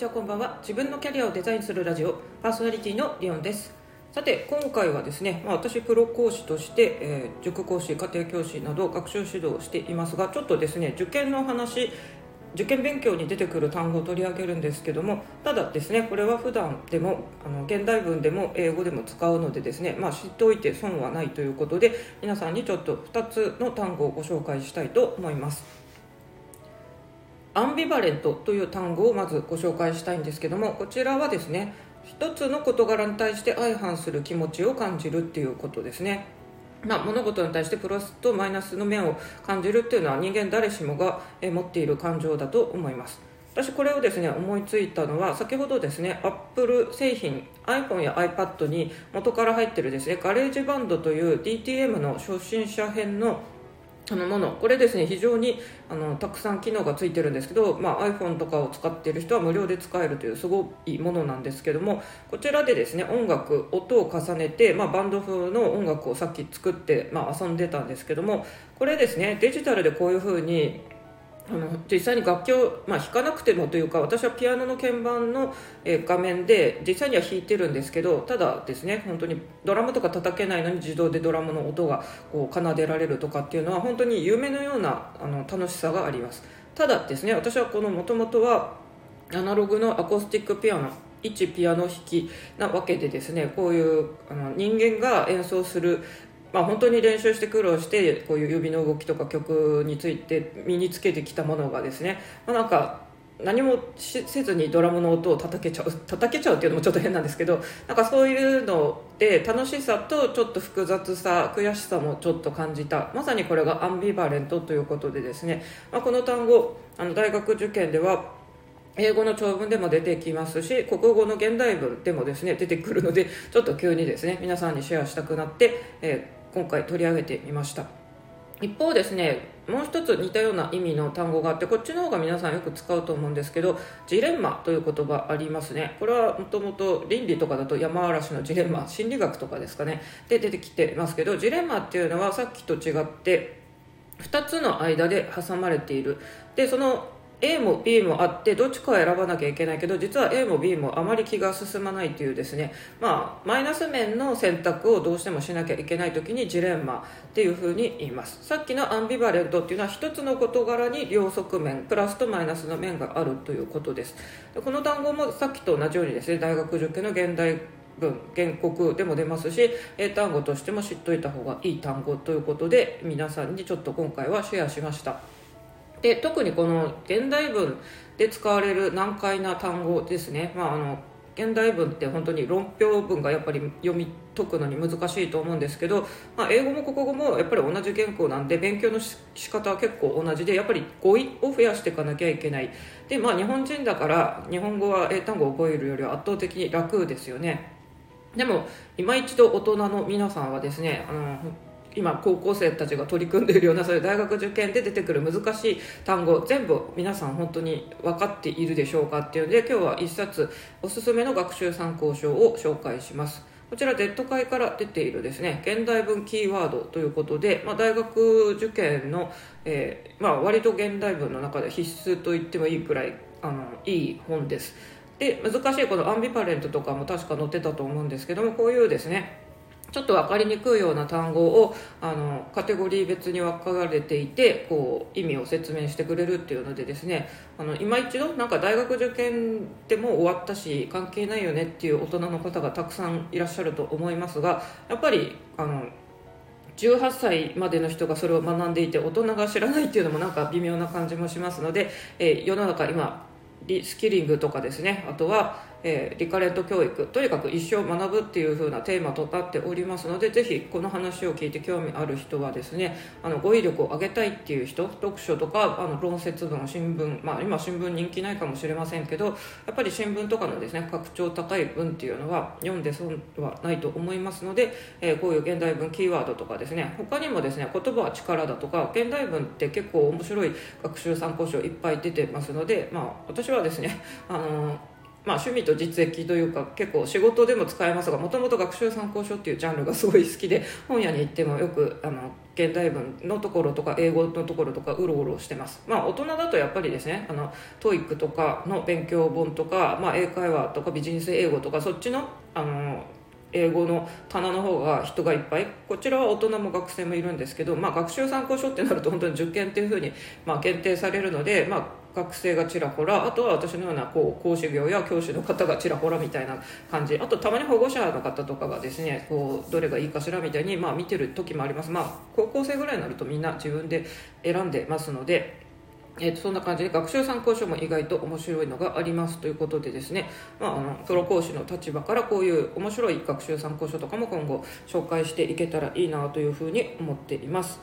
ちはこんばんは。自分のキャリアをデザインするラジオパーソナリティのリオンです。さて今回はですね、まあ、私プロ講師として、えー塾講師家庭教師など学習指導をしていますがちょっとですね受験の話受験勉強に出てくる単語を取り上げるんですけどもただですねこれは普段でもあの現代文でも英語でも使うのでですね、まあ、知っておいて損はないということで皆さんにちょっと2つの単語をご紹介したいと思います。アンビバレントという単語をまずご紹介したいんですけどもこちらはですね一つの事柄に対して相反する気持ちを感じるっていうことですね。まあ、物事に対してプラスとマイナスの面を感じるっていうのは人間誰しもが持っている感情だと思います。私これをですね思いついたのは先ほどですねアップル製品 iPhone や iPad に元から入ってるですね GarageBand という DTM の初心者編のあのもの。これですね非常にあのたくさん機能がついてるんですけど、まあ、iPhone とかを使っている人は無料で使えるというすごいものなんですけどもこちらでですね音楽音を重ねて、まあ、バンド風の音楽をさっき作って、まあ、遊んでたんですけどもこれですねデジタルでこういう風にあの実際に楽器を、まあ、弾かなくてもというか私はピアノの鍵盤の、え画面で実際には弾いてるんですけどただですね本当にドラムとか叩けないのに自動でドラムの音がこう奏でられるとかっていうのは本当に夢のようなあの楽しさがあります。ただですね私はこのもともとはアナログのアコースティックピアノ一ピアノ弾きなわけでですねこういうあの人間が演奏するまあ、本当に練習して苦労してこういう指の動きとか曲について身につけてきたものがですね、まあ、なんか何もせずにドラムの音を叩けちゃう叩けちゃうっていうのもちょっと変なんですけどなんかそういうので楽しさとちょっと複雑さ悔しさもちょっと感じたまさにこれがアンビバレントということでですね、まあ、この単語あの大学受験では英語の長文でも出てきますし国語の現代文でもですね出てくるのでちょっと急にですね皆さんにシェアしたくなって、えー今回取り上げてみました。一方ですねもう一つ似たような意味の単語があってこっちの方が皆さんよく使うと思うんですけどジレンマという言葉ありますね。これはもともと倫理とかだと山嵐のジレンマ心理学とかですかね。で出てきてますけどジレンマっていうのはさっきと違って2つの間で挟まれている。でその A も B もあってどっちかを選ばなきゃいけないけど実は A も B もあまり気が進まないというですね。まあマイナス面の選択をどうしてもしなきゃいけない時にジレンマっていうふうに言います。さっきのアンビバレントっていうのは一つの事柄に両側面プラスとマイナスの面があるということです。でこの単語もさっきと同じようにですね大学受験の現代文原告でも出ますし英単語としても知っといた方がいい単語ということで皆さんにちょっと今回はシェアしました。で特にこの現代文で使われる難解な単語ですね、まあ、あの現代文って本当に論評文がやっぱり読み解くのに難しいと思うんですけど、まあ、英語も国語もやっぱり同じ言語なんで勉強の仕方は結構同じでやっぱり語彙を増やしていかなきゃいけない。でまあ日本人だから日本語は英単語を覚えるよりは圧倒的に楽ですよね。でも今一度大人の皆さんはですねあの今高校生たちが取り組んでいるようなそういう大学受験で出てくる難しい単語全部皆さん本当に分かっているでしょうかっていうので今日は一冊おすすめの学習参考書を紹介します。こちら Z 会から出ているですね。現代文キーワードということで、まあ、大学受験の、えーまあ、割と現代文の中で必須と言ってもいいくらいあのいい本です。で難しいこのアンビパレントとかも確か載ってたと思うんですけどもこういうですねちょっと分かりにくいような単語をあのカテゴリー別に分かれていてこう意味を説明してくれるっていうのでですねあの今一度なんか大学受験でも終わったし関係ないよねっていう大人の方がたくさんいらっしゃると思いますがやっぱりあの18歳までの人がそれを学んでいて大人が知らないっていうのもなんか微妙な感じもしますので、えー世の中今リスキリングとかですねあとは、えーリカレント教育とにかく一生学ぶっていう風なテーマとなっておりますのでぜひこの話を聞いて興味ある人はですねあの語彙力を上げたいっていう人読書とかあの論説文新聞まあ今新聞人気ないかもしれませんけどやっぱり新聞とかのですね格調高い文っていうのは読んで損はないと思いますので、えーこういう現代文キーワードとかですね他にもですね言葉は力だとか現代文って結構面白い学習参考書いっぱい出てますのでまあ私はですねあのまあ、趣味と実益というか結構仕事でも使えますがもともと学習参考書っていうジャンルがすごい好きで 本屋に行ってもよくあの現代文のところとか英語のところとかうろうろしてます。まあ大人だとやっぱりですねあの TOEIC とかの勉強本とか、まあ、英会話とかビジネス英語とかそっちのあの英語の棚の方が人がいっぱい。こちらは大人も学生もいるんですけど、まあ、学習参考書ってなると本当に受験っていうふうに、まあ、限定されるので、まあ、学生がちらほらあとは私のようなこう講師業や教師の方がちらほらみたいな感じ。あとたまに保護者の方とかがですねこうどれがいいかしらみたいに、まあ、見てる時もあります。まあ高校生ぐらいになるとみんな自分で選んでますのでえー、とそんな感じで学習参考書も意外と面白いのがありますということでですね、まあ、あのプロ講師の立場からこういう面白い学習参考書とかも今後紹介していけたらいいなというふうに思っています、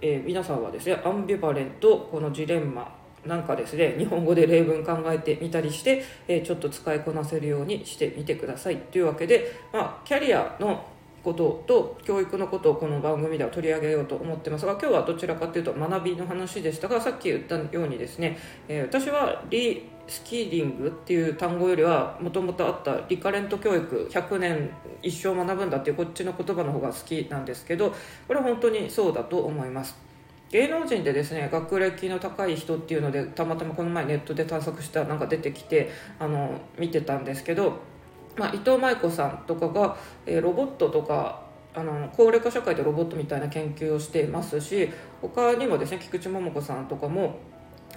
えー、皆さんはですねアンビバレントこのジレンマなんかですね日本語で例文考えてみたりして、えー、ちょっと使いこなせるようにしてみてください。というわけで、まあ、キャリアのことと教育のことをこの番組では取り上げようと思ってますが今日はどちらかというと学びの話でしたがさっき言ったようにですね、えー、私はリスキーリングっていう単語よりはもともとあったリカレント教育100年一生学ぶんだっていうこっちの言葉の方が好きなんですけどこれは本当にそうだと思います。芸能人でですね学歴の高い人っていうのでたまたまこの前ネットで探索したなんか出てきてあの見てたんですけどまあ、伊藤舞子さんとかが、えー、ロボットとかあの高齢化社会でロボットみたいな研究をしていますし他にもですね菊池桃子さんとかも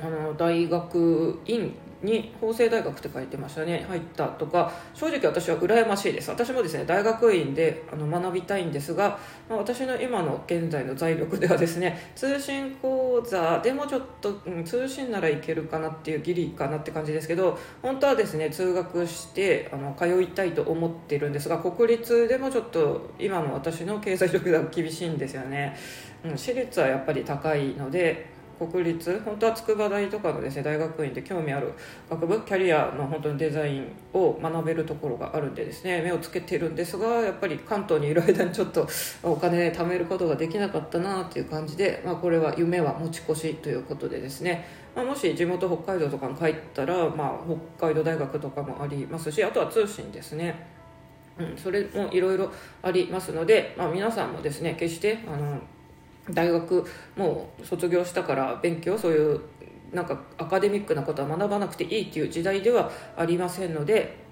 あの大学院に法政大学って書いてましたね。入ったとか正直私は羨ましいです。私もですね大学院であの学びたいんですが、まあ、私の今の現在の財力ではですね通信講座でもちょっと、うん、通信ならいけるかなっていうギリかなって感じですけど本当はですね通学してあの通いたいと思ってるんですが国立でもちょっと今の私の経済力が厳しいんですよね、うん、私立はやっぱり高いので国立？本当は筑波大とかのですね大学院で興味ある学部？キャリア？の本当にデザインを学べるところがあるんでですね目をつけてるんですがやっぱり関東にいる間にちょっと お金貯めることができなかったなっていう感じで、まあ、これは夢は持ち越しということでですね、まあ、もし地元北海道とかに帰ったら、まあ、北海道大学とかもありますしあとは通信ですね。うん、それもいろいろありますので、まあ、皆さんもですね決してあの大学もう卒業したから勉強そういうなんかアカデミックなことは学ばなくていいっていう時代ではありませんので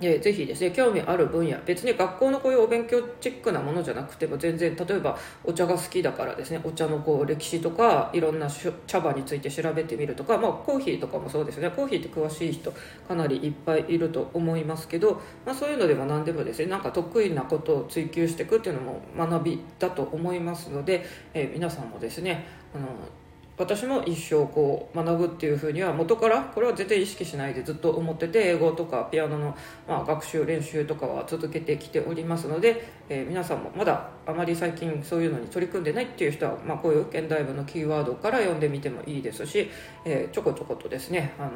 えぜひですね興味ある分野別に学校のこういうお勉強チックなものじゃなくても全然例えばお茶が好きだからですねお茶のこう歴史とかいろんな茶葉について調べてみるとか、まあ、コーヒーとかもそうですね。コーヒーって詳しい人かなりいっぱいいると思いますけど、まあ、そういうのでも何でもですねなんか得意なことを追求していくっていうのも学びだと思いますので、えー、皆さんもですねあの私も一生こう学ぶっていうふうには元からこれは絶対意識しないでずっと思ってて英語とかピアノの、ま、学習練習とかは続けてきておりますので、えー、皆さんもまだあまり最近そういうのに取り組んでないっていう人は、まあ、こういう現代文のキーワードから読んでみてもいいですし、えー、ちょこちょことですねあの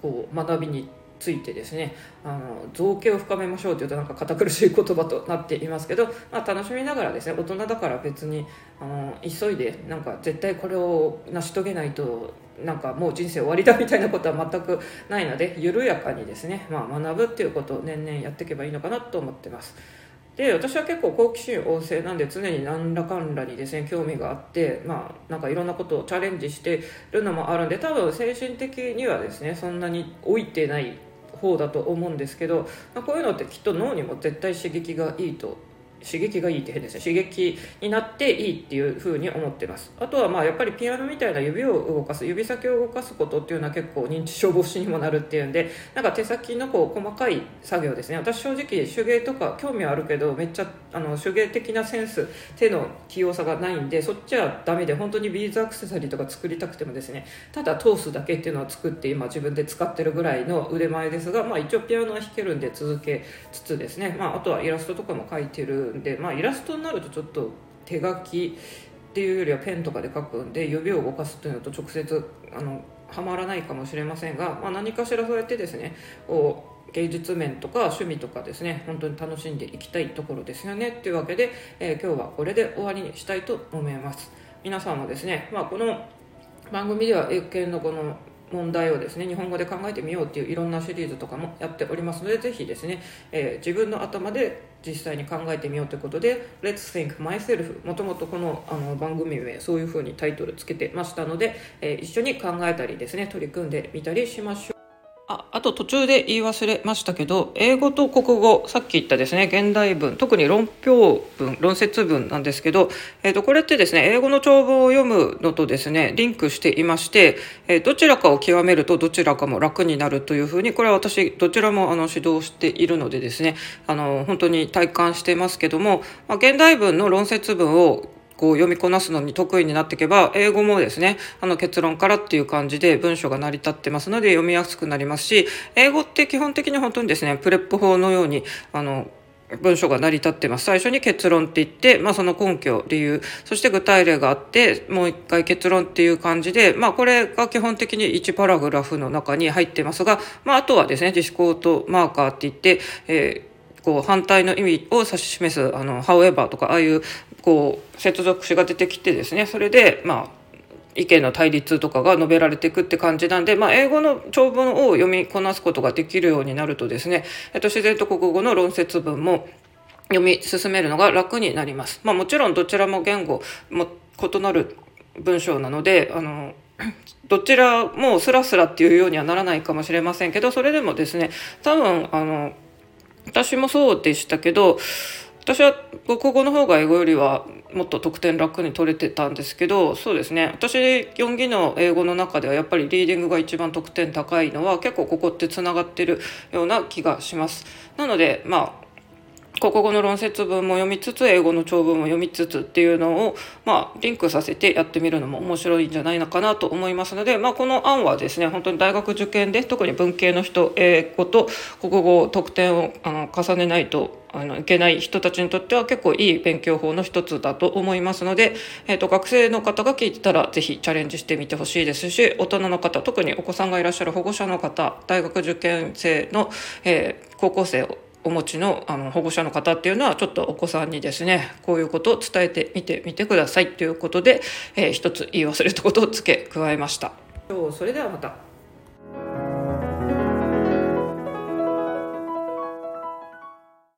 こう学びについてですねあの造形を深めましょうというとなんか堅苦しい言葉となっていますけど、まあ、楽しみながらですね大人だから別にあの急いでなんか絶対これを成し遂げないとなんかもう人生終わりだみたいなことは全くないので緩やかにですね、まあ、学ぶっていうことを年々やっていけばいいのかなと思ってます。で私は結構好奇心旺盛なんで常に何らかんらにですね興味があってまあなんかいろんなことをチャレンジしてるのもあるんで多分精神的にはですねそんなに老いてない方だと思うんですけど、まあ、こういうのってきっと脳にも絶対刺激がいいと刺激がいいって変ですね。刺激になっていいっていうふうに思ってます。あとはまあやっぱりピアノみたいな指を動かす指先を動かすことっていうのは結構認知症防止にもなるっていうんでなんか手先のこう細かい作業ですね。私正直手芸とか興味はあるけどめっちゃあの手芸的なセンス手の器用さがないんでそっちはダメで本当にビーズアクセサリーとか作りたくてもですねただ通すだけっていうのを作って今自分で使ってるぐらいの腕前ですが、まあ、一応ピアノは弾けるんで続けつつですね、まあ、あとはイラストとかも描いてるんで、まあ、イラストになるとちょっと手書きっていうよりはペンとかで書くんで指を動かすというのと直接あのはまらないかもしれませんが、まあ、何かしらそうやってですねこう芸術面とか趣味とかですね本当に楽しんでいきたいところですよねというわけで、えー、今日はこれで終わりにしたいと思います皆さんもですね、まあ、この番組では英検のこの問題をですね日本語で考えてみようっていういろんなシリーズとかもやっておりますのでぜひですね、えー、自分の頭で実際に考えてみようということで「Let's Think Myself」もともとこのあの番組名そういうふうにタイトルつけてましたので、えー、一緒に考えたりですね取り組んでみたりしましょう。ああと途中で言い忘れましたけど英語と国語さっき言ったですね現代文特に論評文論説文なんですけど、えー、とこれってですね英語の長文を読むのとですねリンクしていまして、えー、どちらかを極めるとどちらかも楽になるというふうにこれは私どちらもあの指導しているのでですねあの本当に体感してますけども、まあ、現代文の論説文をこう読みこなすのに得意になっていけば英語もですねあの結論からっていう感じで文章が成り立ってますので読みやすくなりますし英語って基本的に本当にですねプレップ法のようにあの文章が成り立ってます。最初に結論って言って、まあ、その根拠理由そして具体例があってもう一回結論っていう感じで、まあ、これが基本的に1パラグラフの中に入ってますが、まあ、あとはですね自思考とマーカーって言って、えーこう反対の意味を指し示すあの however とかああいうこう接続詞が出てきてですねそれでまあ意見の対立とかが述べられていくって感じなんで、まあ、英語の長文を読みこなすことができるようになるとですね、えっと、自然と国語の論説文も読み進めるのが楽になります。まあ、もちろんどちらも言語も異なる文章なのであの どちらもスラスラっていうようにはならないかもしれませんけどそれでもですね多分あの私もそうでしたけど私は国語の方が英語よりはもっと得点楽に取れてたんですけどそうですね私4技の英語の中ではやっぱりリーディングが一番得点高いのは結構ここってつながってるような気がします。なのでまあ国語の論説文も読みつつ英語の長文も読みつつっていうのを、まあ、リンクさせてやってみるのも面白いんじゃないのかなと思いますので、まあ、この案はですね本当に大学受験で特に文系の人英語と国語得点をあの重ねないとあのいけない人たちにとっては結構いい勉強法の一つだと思いますので、えーと、学生の方が聞いてたら是非チャレンジしてみてほしいですし大人の方特にお子さんがいらっしゃる保護者の方大学受験生の、えー、高校生をお持ちのあの保護者の方っていうのはちょっとお子さんにですねこういうことを伝えてみてみてくださいということで、えー、一つ言い忘れたことを付け加えました。それではまた